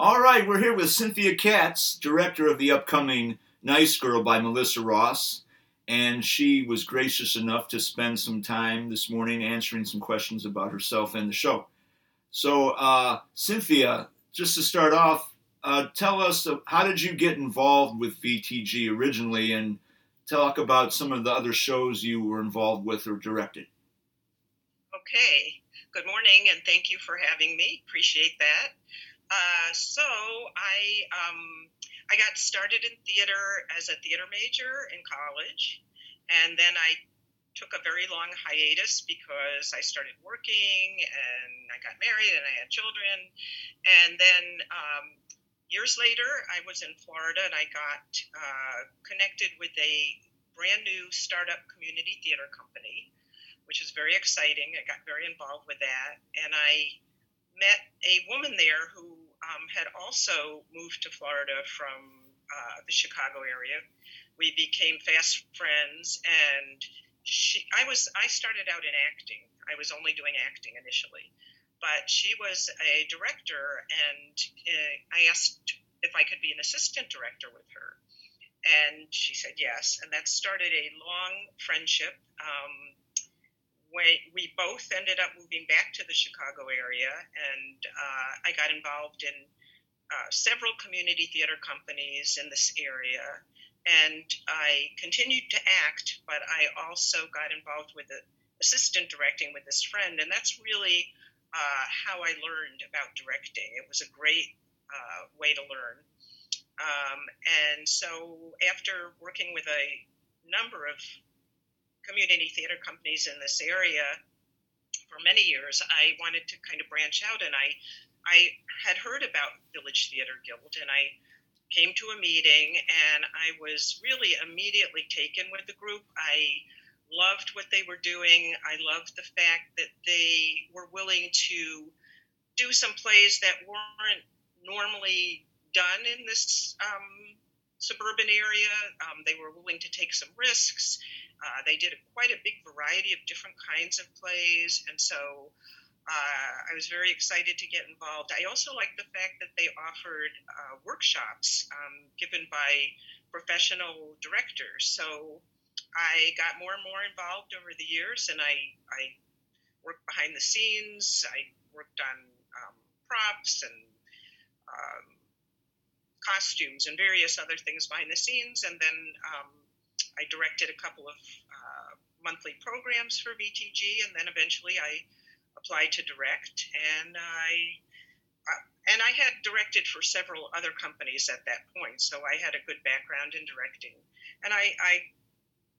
All right, we're here with Cynthia Katz, director of the upcoming Nice Girl by Melissa Ross. And she was gracious enough to spend some time this morning answering some questions about herself and the show. So, uh, Cynthia, just to start off, uh, tell us uh, how did you get involved with VTG originally and talk about some of the other shows you were involved with or directed. Okay. Good morning, and thank you for having me. Appreciate that. Uh, so I um, I got started in theater as a theater major in college, and then I took a very long hiatus because I started working and I got married and I had children, and then um, years later I was in Florida and I got uh, connected with a brand new startup community theater company which is very exciting. I got very involved with that, and I met a woman there who um, had also moved to Florida from uh, the Chicago area. We became fast friends, and she, I was, I started out in acting. I was only doing acting initially, but she was a director, and uh, I asked if I could be an assistant director with her. And she said yes, and that started a long friendship. Um, we, both ended up moving back to the Chicago area, and uh, I got involved in uh, several community theater companies in this area. And I continued to act, but I also got involved with assistant directing with this friend, and that's really uh, how I learned about directing. It was a great uh, way to learn. Um, and so, after working with a number of community theater companies in this area for many years, I wanted to kind of branch out, and I I had heard about Village Theatre Guild, and I came to a meeting, and I was really immediately taken with the group. I loved what they were doing. I loved the fact that they were willing to do some plays that weren't normally done in this um, suburban area. Um, they were willing to take some risks. Uh, they did a, quite a big variety of different kinds of plays, and so uh, I was very excited to get involved. I also liked the fact that they offered uh, workshops um, given by professional directors. So I got more and more involved over the years, and I, I worked behind the scenes. I worked on um, props and um, costumes and various other things behind the scenes, and then um, I directed a couple of uh, monthly programs for VTG, and then eventually I applied to direct, and I uh, and I had directed for several other companies at that point, so I had a good background in directing, and I I,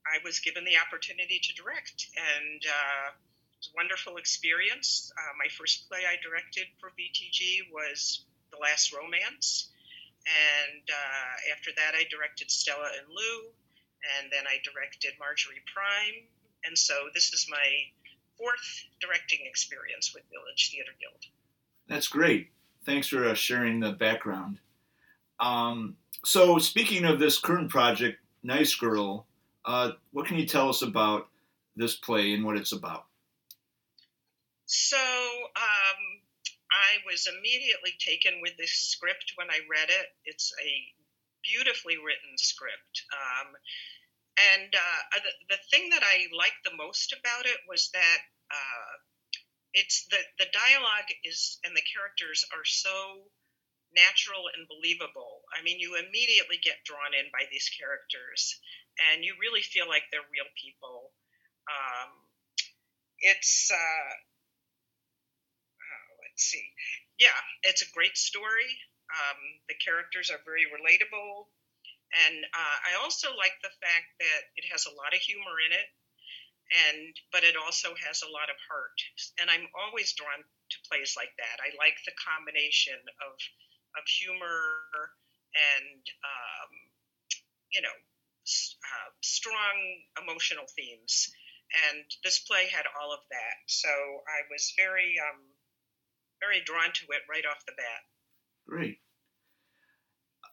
I was given the opportunity to direct, and uh, it was a wonderful experience. Uh, my first play I directed for VTG was The Last Romance. And uh, after that, I directed Stella and Lou, and then I directed Marjorie Prime. And so this is my fourth directing experience with Village Theatre Guild. That's great. Thanks for uh, sharing the background. Um, so, speaking of this current project, Nice Girl, uh, what can you tell us about this play and what it's about? So, um, I was immediately taken with this script when I read it. It's a beautifully written script. Um, and uh, the, the thing that I liked the most about it was that uh, it's the, the dialogue is and the characters are so natural and believable. I mean, you immediately get drawn in by these characters, and you really feel like they're real people. Um, it's uh, oh, let's see, yeah, it's a great story. Um, the characters are very relatable. And uh, I also like the fact that it has a lot of humor in it, and but it also has a lot of heart. And I'm always drawn to plays like that. I like the combination of of humor and um, you know uh, strong emotional themes. And this play had all of that, so I was very um, very drawn to it right off the bat. Great.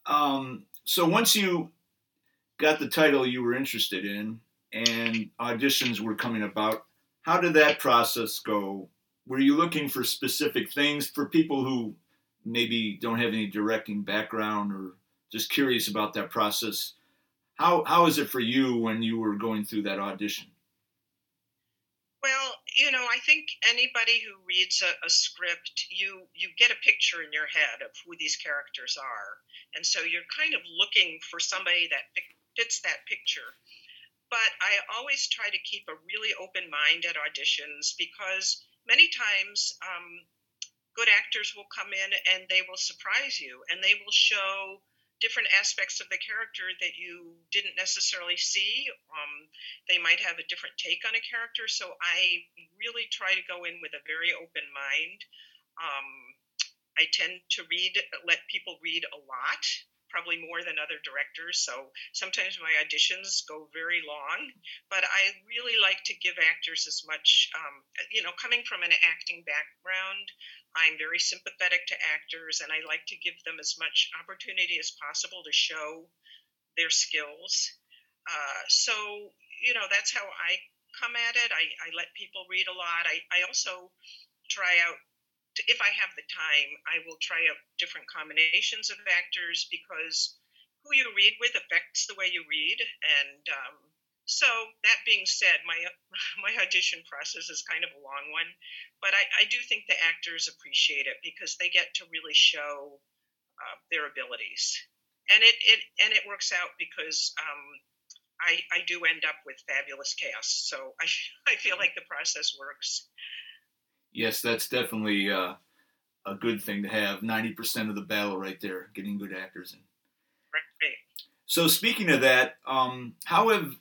Um, so once you got the title you were interested in and auditions were coming about, how did that process go? Were you looking for specific things for people who maybe don't have any directing background or just curious about that process, how how is it for you when you were going through that audition? You know, I think anybody who reads a, a, script, you you get a picture in your head of who these characters are, and so you're kind of looking for somebody that fits that picture. But I always try to keep a really open mind at auditions because many times um, good actors will come in and they will surprise you and they will show different aspects of the character that you didn't necessarily see. Um, they might have a different take on a character. So I really try to go in with a very open mind. Um, I tend to read, let people read a lot probably more than other directors. So sometimes my auditions go very long, but I really like to give actors as much, um, you know, coming from an acting background, I'm very sympathetic to actors and I like to give them as much opportunity as possible to show their skills. Uh, so, you know, that's how I come at it. I, I let people read a lot. I, I also try out if I have the time, I will try out different combinations of actors because who you read with affects the way you read. And um, so, that being said, my my audition process is kind of a long one, but I, I do think the actors appreciate it because they get to really show uh, their abilities, and it, it and it works out because. Um, I, I do end up with fabulous casts, so I, I feel like the process works yes, that's definitely uh, a good thing to have. Ninety percent of the battle right there, getting good actors in. Right. So speaking of that, um, how have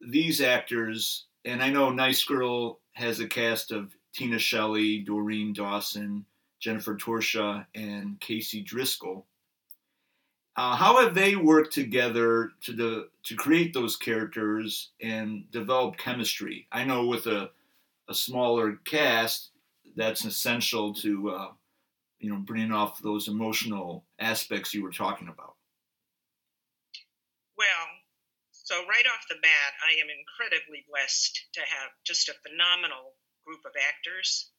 these actors? And I know Nice Girl has a cast of Tina Shelley, Doreen Dawson, Jennifer Torsha, and Casey Driscoll. Uh, how have they worked together to the to create those characters and develop chemistry? I know with a a smaller cast, that's essential to uh, you know bringing off those emotional aspects you were talking about. Well, so right off the bat, I am incredibly blessed to have just a phenomenal group of actors.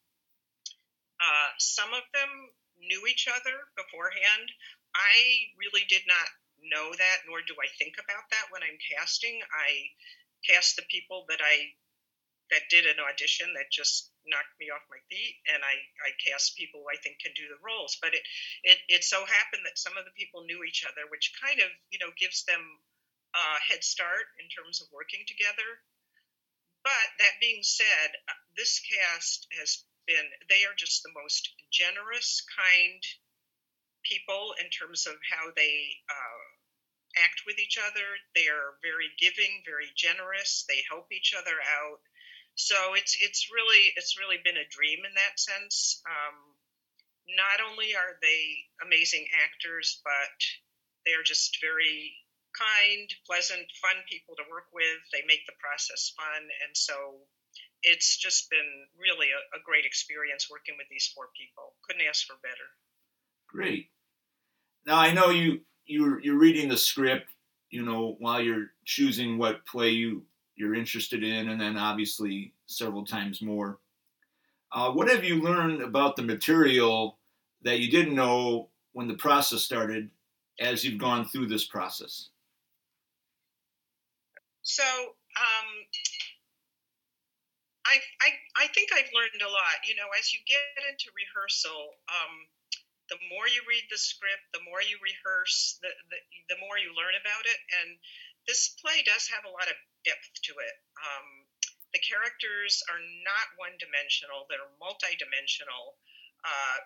Uh, some of them knew each other beforehand. I really did not know that, nor do I think about that when I'm casting. I cast the people that I that did an audition that just knocked me off my feet and I, I cast people I think can do the roles. But it, it it so happened that some of the people knew each other, which kind of, you know, gives them a head start in terms of working together. But that being said, uh, this cast has been they are just the most generous, kind people in terms of how they uh, act with each other. They are very giving, very generous. They help each other out so it's it's really it's really been a dream in that sense. Um, not only are they amazing actors, but they're just very kind, pleasant, fun people to work with. They make the process fun, and so it's just been really a, a great experience working with these four people. Couldn't ask for better. Great. Now I know you you're you're reading the script, you know, while you're choosing what play you you're interested in, and then obviously several times more. Uh, what have you learned about the material that you didn't know when the process started as you've gone through this process? So, um, I, I, I think I've learned a lot. You know, as you get into rehearsal, um, the more you read the script, the more you rehearse, the, the, the more you learn about it. And this play does have a lot of depth to it. Um, the characters are not one dimensional, they're multidimensional. Uh,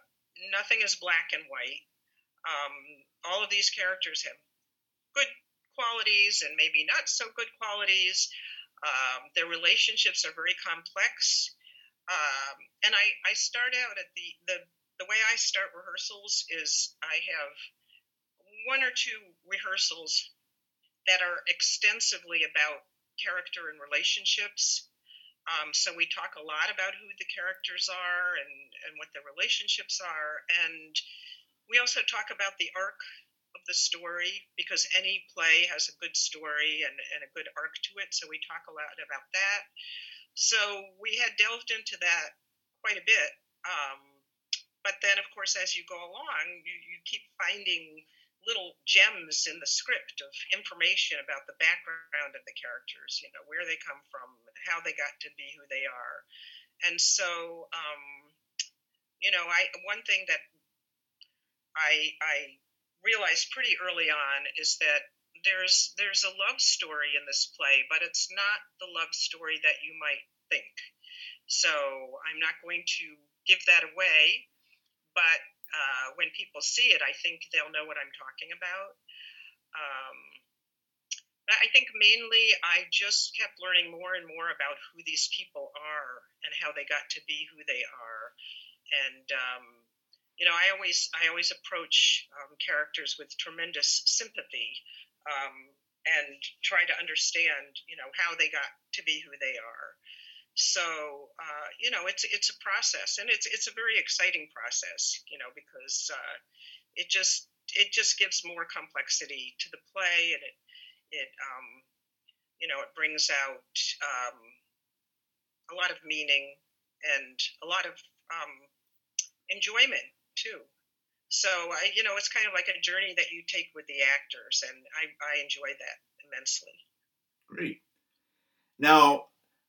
nothing is black and white. Um, all of these characters have good qualities and maybe not so good qualities. Um, their relationships are very complex. Um, and I, I start out at the, the, the way I start rehearsals is I have one or two rehearsals that are extensively about character and relationships. Um, so we talk a lot about who the characters are and, and what their relationships are. And we also talk about the arc the story because any play has a good story and, and a good arc to it. So we talk a lot about that. So we had delved into that quite a bit. Um, but then, of course, as you go along, you, you keep finding little gems in the script of information about the background of the characters, you know, where they come from, how they got to be who they are. And so, um, you know, I one thing that I I realized pretty early on is that there's there's a love story in this play, but it's not the love story that you might think. So I'm not going to give that away, but uh, when people see it, I think they'll know what I'm talking about. Um, I think mainly I just kept learning more and more about who these people are and how they got to be who they are, and um, you know, I always I always approach um, characters with tremendous sympathy um, and try to understand, you know, how they got to be who they are. So uh, you know, it's it's a process, and it's it's a very exciting process, you know, because uh, it just it just gives more complexity to the play, and it it um, you know it brings out um, a lot of meaning and a lot of um, enjoyment too. So I, you know, it's kind of like a journey that you take with the actors, and I, I enjoy that immensely. Great. Now,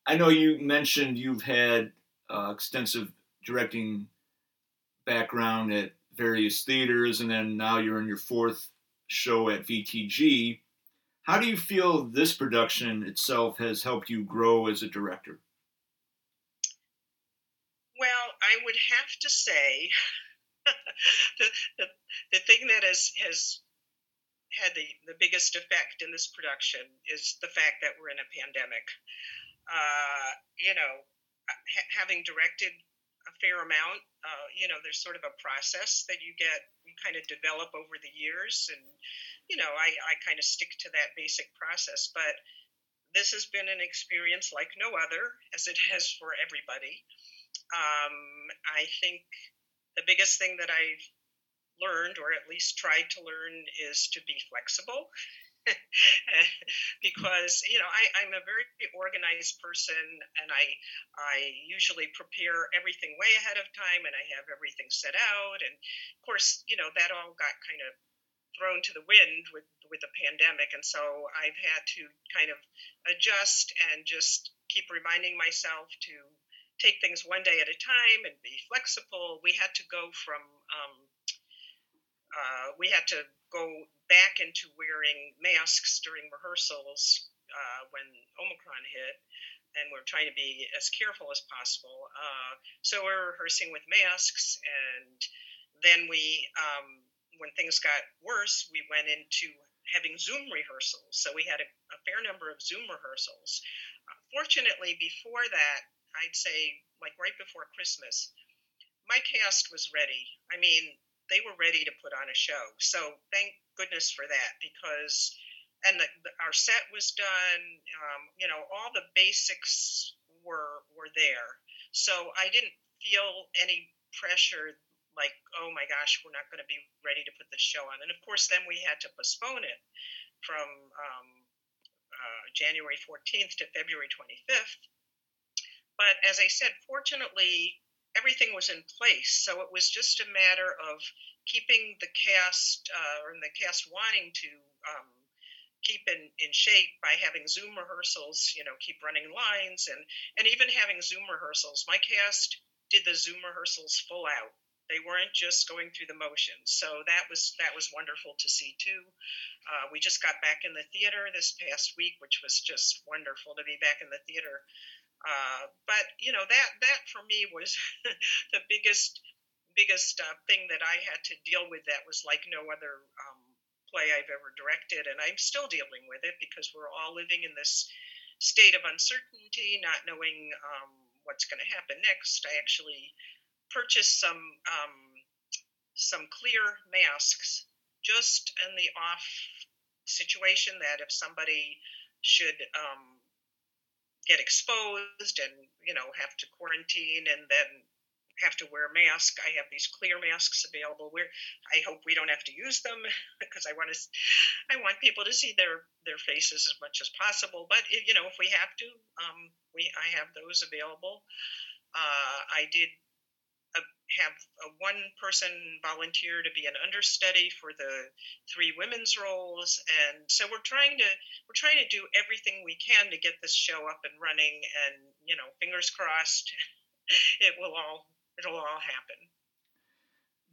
I know you mentioned you've had uh, extensive directing background at various theaters, and then now you're in your fourth show at VTG. How do you feel this production itself has helped you grow as a director? Well, I would have to say the, the, the thing that has, has had the, the biggest effect in this production is the fact that we're in a pandemic. Uh, you know, ha- having directed a fair amount, uh, you know, there's sort of a process that you get, you kind of develop over the years. And, you know, I, I kind of stick to that basic process. But this has been an experience like no other, as it has for everybody. Um, I think the biggest thing that I've learned, or at least tried to learn, is to be flexible. because you know I, I'm a very organized person, and I I usually prepare everything way ahead of time, and I have everything set out. And of course, you know that all got kind of thrown to the wind with with the pandemic, and so I've had to kind of adjust and just keep reminding myself to take things one day at a time and be flexible. We had to go from um, uh, we had to go back into wearing masks during rehearsals uh, when Omicron hit, and we're trying to be as careful as possible. Uh, so we're rehearsing with masks, and then we, um, when things got worse, we went into having Zoom rehearsals. So we had a, a fair number of Zoom rehearsals. Uh, fortunately, before that, I'd say like right before Christmas, my cast was ready. I mean, they were ready to put on a show. So thank goodness for that because, and the, the, our set was done. Um, you know, all the basics were were there. So I didn't feel any pressure like, oh my gosh, we're not going to be ready to put the show on. And of course, then we had to postpone it from um, uh, January 14th to February 25th but as I said, fortunately, everything was in place. So it was just a matter of keeping the cast, uh, and the cast wanting to um, keep in, in shape by having Zoom rehearsals, you know, keep running lines and, and even having Zoom rehearsals. My cast did the Zoom rehearsals full out. They weren't just going through the motions, so that was that was wonderful to see too. Uh, we just got back in the theater this past week, which was just wonderful to be back in the theater. Uh, but you know that that for me was the biggest biggest uh, thing that I had to deal with. That was like no other um, play I've ever directed, and I'm still dealing with it because we're all living in this state of uncertainty, not knowing um, what's going to happen next. I actually purchased some um, some clear masks just in the off situation that if somebody should um, get exposed and you know have to quarantine and then have to wear a mask. I have these clear masks available. Where I hope we don't have to use them because I want to. I want people to see their their faces as much as possible. But you know, if we have to, um, we I have those available. Uh, I did have a one person volunteer to be an understudy for the three women's roles. And so we're trying to we're trying to do everything we can to get this show up and running. And you know fingers crossed it will all it'll all happen.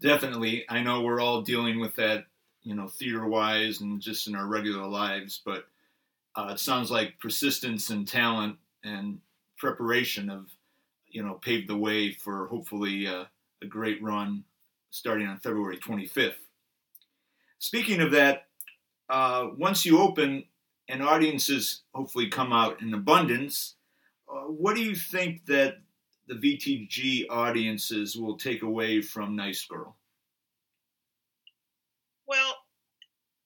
Definitely. I know we're all dealing with that you know theater wise and just in our regular lives but uh, it sounds like persistence and talent and preparation have you know paved the way for hopefully uh, a great run starting on February 25th. Speaking of that, uh, once you open and audiences hopefully come out in abundance, uh, what do you think that the VTG audiences will take away from Nice Girl? Well,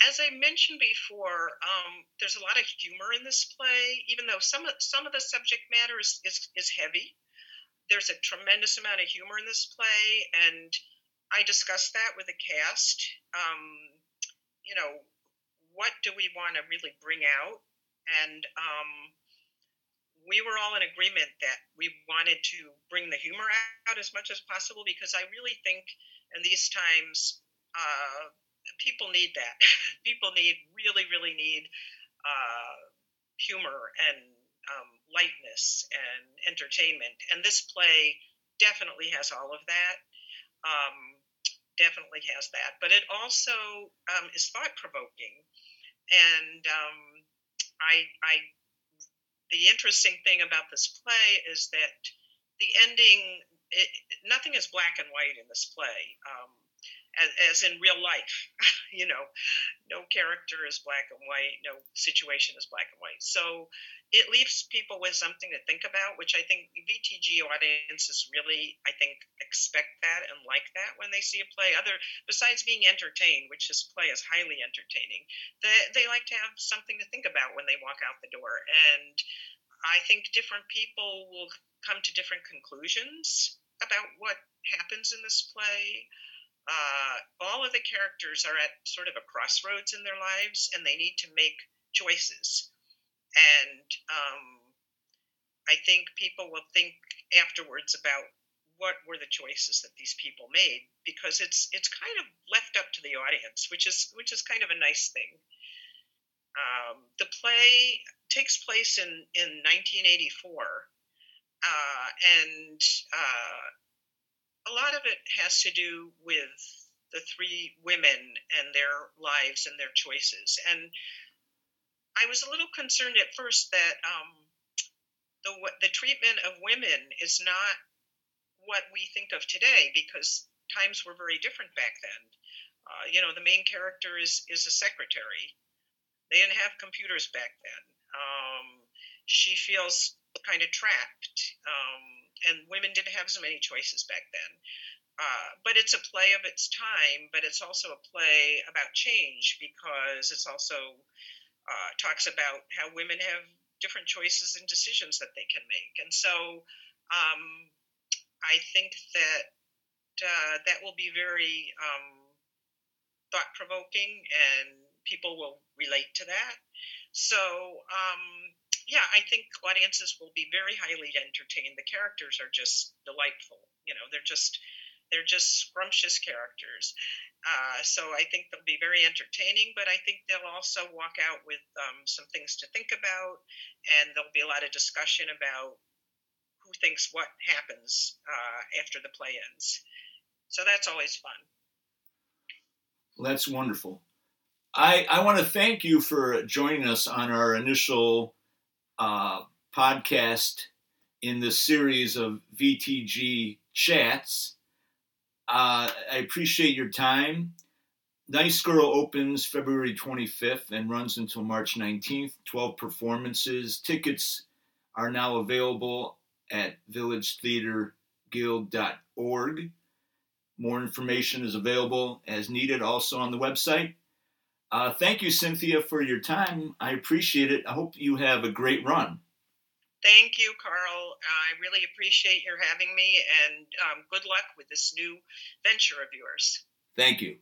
as I mentioned before, um, there's a lot of humor in this play, even though some of, some of the subject matter is, is, is heavy there's a tremendous amount of humor in this play, and I discussed that with the cast. Um, you know, what do we want to really bring out? And um, we were all in agreement that we wanted to bring the humor out as much as possible because I really think in these times, uh, people need that. people need, really, really need uh, humor and lightness and entertainment. And this play definitely has all of that. Um, definitely has that. But it also um, is thought provoking. And um, I, I, the interesting thing about this play is that the ending, it, nothing is black and white in this play. Um, as, as in real life. you know, no character is black and white, no situation is black and white. So it leaves people with something to think about, which I think VTG audiences really, I think, expect that and like that when they see a play. Other besides being entertained, which this play is highly entertaining, they, they like to have something to think about when they walk out the door. And I think different people will come to different conclusions about what happens in this play uh, all of the characters are at sort of a crossroads in their lives and they need to make choices. And um, I think people will think afterwards about what were the choices that these people made because it's it's kind of left up to the audience, which is which is kind of a nice thing. Um, the play takes place in in 1984, uh, and uh, a lot of it has to do with the three women and their lives and their choices. And I was a little concerned at first that um, the the treatment of women is not what we think of today because times were very different back then. Uh, you know, the main character is is a secretary. They didn't have computers back then. Um, she feels kind of trapped. Um, and women didn't have so many choices back then. Uh, but it's a play of its time, but it's also a play about change because it's also uh, talks about how women have different choices and decisions that they can make. And so um, I think that uh, that will be very um, thought provoking and people will relate to that. So, um, yeah, I think audiences will be very highly entertained. The characters are just delightful. You know, they're just they're just scrumptious characters. Uh, so I think they'll be very entertaining, but I think they'll also walk out with um, some things to think about, and there'll be a lot of discussion about who thinks what happens uh, after the play ends. So that's always fun. Well, that's wonderful. I, I want to thank you for joining us on our initial uh, podcast in the series of VTG chats. Uh, I appreciate your time. Nice Girl opens February 25th and runs until March 19th. 12 performances. Tickets are now available at villagetheatreguild.org. More information is available as needed also on the website. Uh, thank you, Cynthia, for your time. I appreciate it. I hope you have a great run. Thank you, Carl. I really appreciate your having me, and um, good luck with this new venture of yours. Thank you.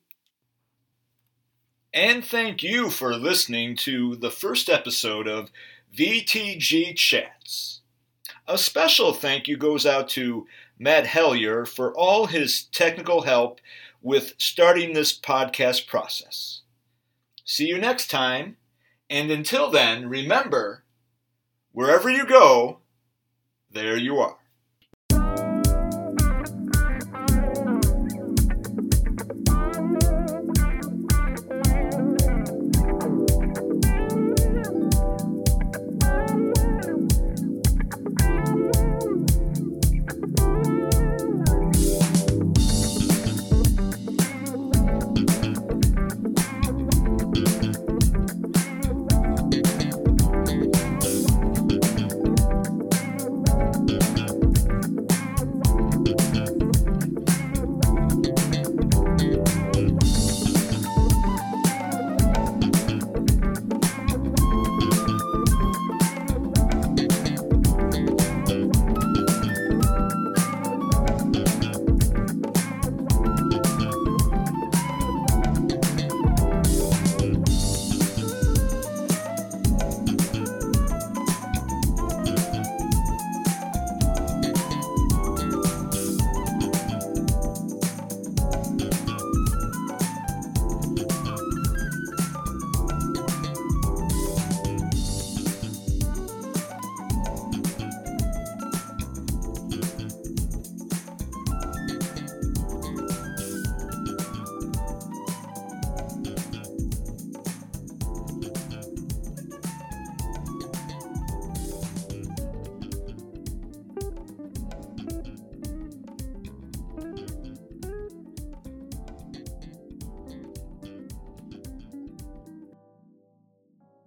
And thank you for listening to the first episode of VTG Chats. A special thank you goes out to Matt Hellier, for all his technical help with starting this podcast process. See you next time, and until then, remember wherever you go, there you are.